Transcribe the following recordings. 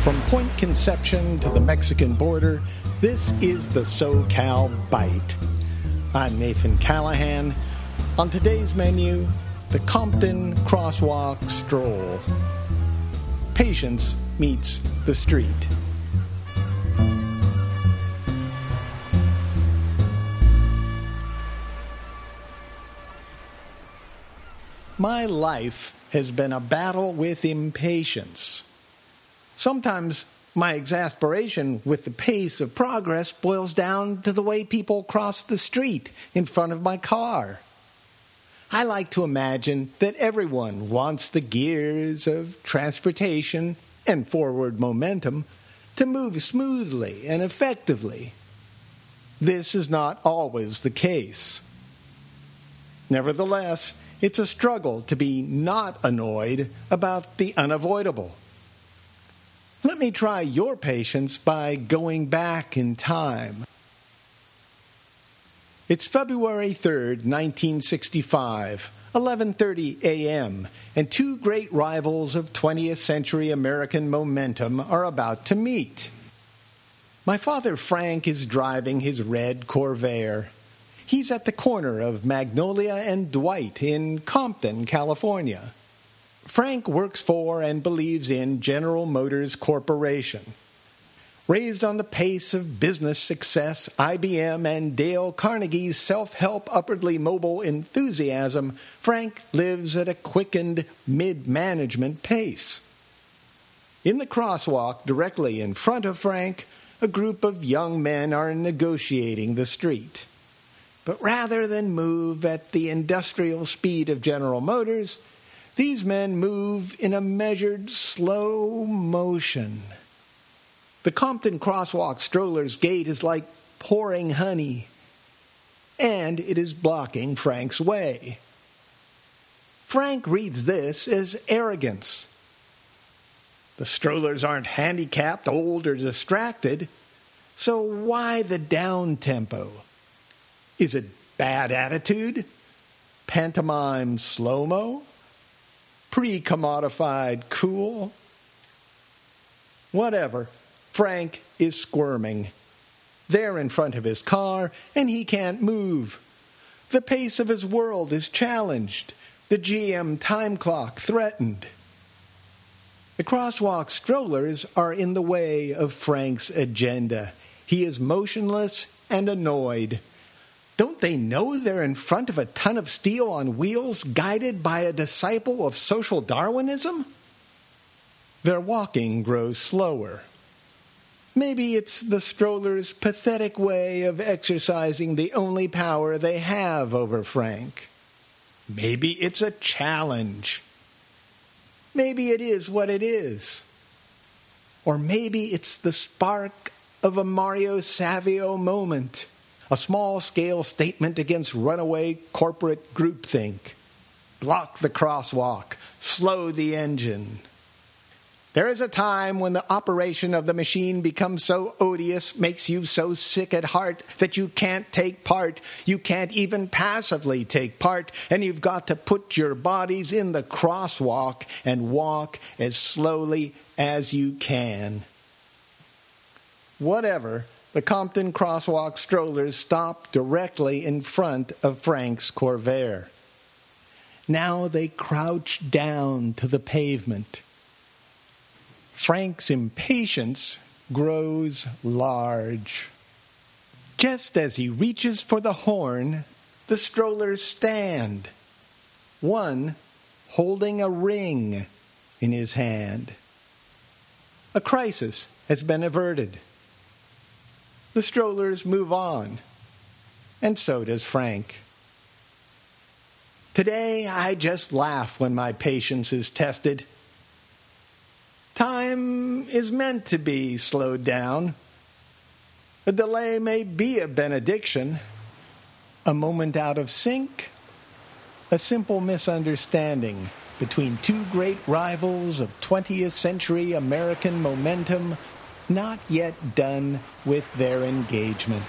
From Point Conception to the Mexican border, this is the SoCal Byte. I'm Nathan Callahan. On today's menu, the Compton Crosswalk Stroll. Patience meets the street. My life has been a battle with impatience. Sometimes my exasperation with the pace of progress boils down to the way people cross the street in front of my car. I like to imagine that everyone wants the gears of transportation and forward momentum to move smoothly and effectively. This is not always the case. Nevertheless, it's a struggle to be not annoyed about the unavoidable. Let me try your patience by going back in time. It's February 3rd, 1965, 11:30 a.m., and two great rivals of 20th century American momentum are about to meet. My father Frank is driving his red Corvair. He's at the corner of Magnolia and Dwight in Compton, California. Frank works for and believes in General Motors Corporation. Raised on the pace of business success, IBM, and Dale Carnegie's self help, upwardly mobile enthusiasm, Frank lives at a quickened mid management pace. In the crosswalk directly in front of Frank, a group of young men are negotiating the street. But rather than move at the industrial speed of General Motors, these men move in a measured, slow motion. The Compton Crosswalk stroller's gait is like pouring honey, and it is blocking Frank's way. Frank reads this as arrogance. The strollers aren't handicapped, old, or distracted, so why the down tempo? Is it bad attitude? Pantomime slow mo? Pre commodified cool? Whatever. Frank is squirming. They're in front of his car, and he can't move. The pace of his world is challenged, the GM time clock threatened. The crosswalk strollers are in the way of Frank's agenda. He is motionless and annoyed. Don't they know they're in front of a ton of steel on wheels guided by a disciple of social Darwinism? Their walking grows slower. Maybe it's the stroller's pathetic way of exercising the only power they have over Frank. Maybe it's a challenge. Maybe it is what it is. Or maybe it's the spark of a Mario Savio moment a small scale statement against runaway corporate groupthink. Block the crosswalk, slow the engine. There is a time when the operation of the machine becomes so odious, makes you so sick at heart that you can't take part. You can't even passively take part, and you've got to put your bodies in the crosswalk and walk as slowly as you can. Whatever the Compton Crosswalk strollers stopped directly in front of Frank's Corvair. Now they crouch down to the pavement. Frank's impatience grows large. Just as he reaches for the horn, the strollers stand, one holding a ring in his hand. A crisis has been averted the strollers move on. And so does Frank. Today, I just laugh when my patience is tested. Time is meant to be slowed down. A delay may be a benediction, a moment out of sync, a simple misunderstanding between two great rivals of 20th century American momentum not yet done with their engagement.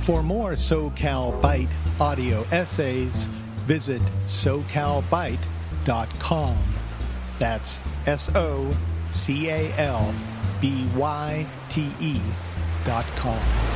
For more SoCal Byte, audio essays, visit socalbyte.com. That's S O C A L B Y T E dot com.